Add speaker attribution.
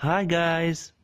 Speaker 1: Hi guys.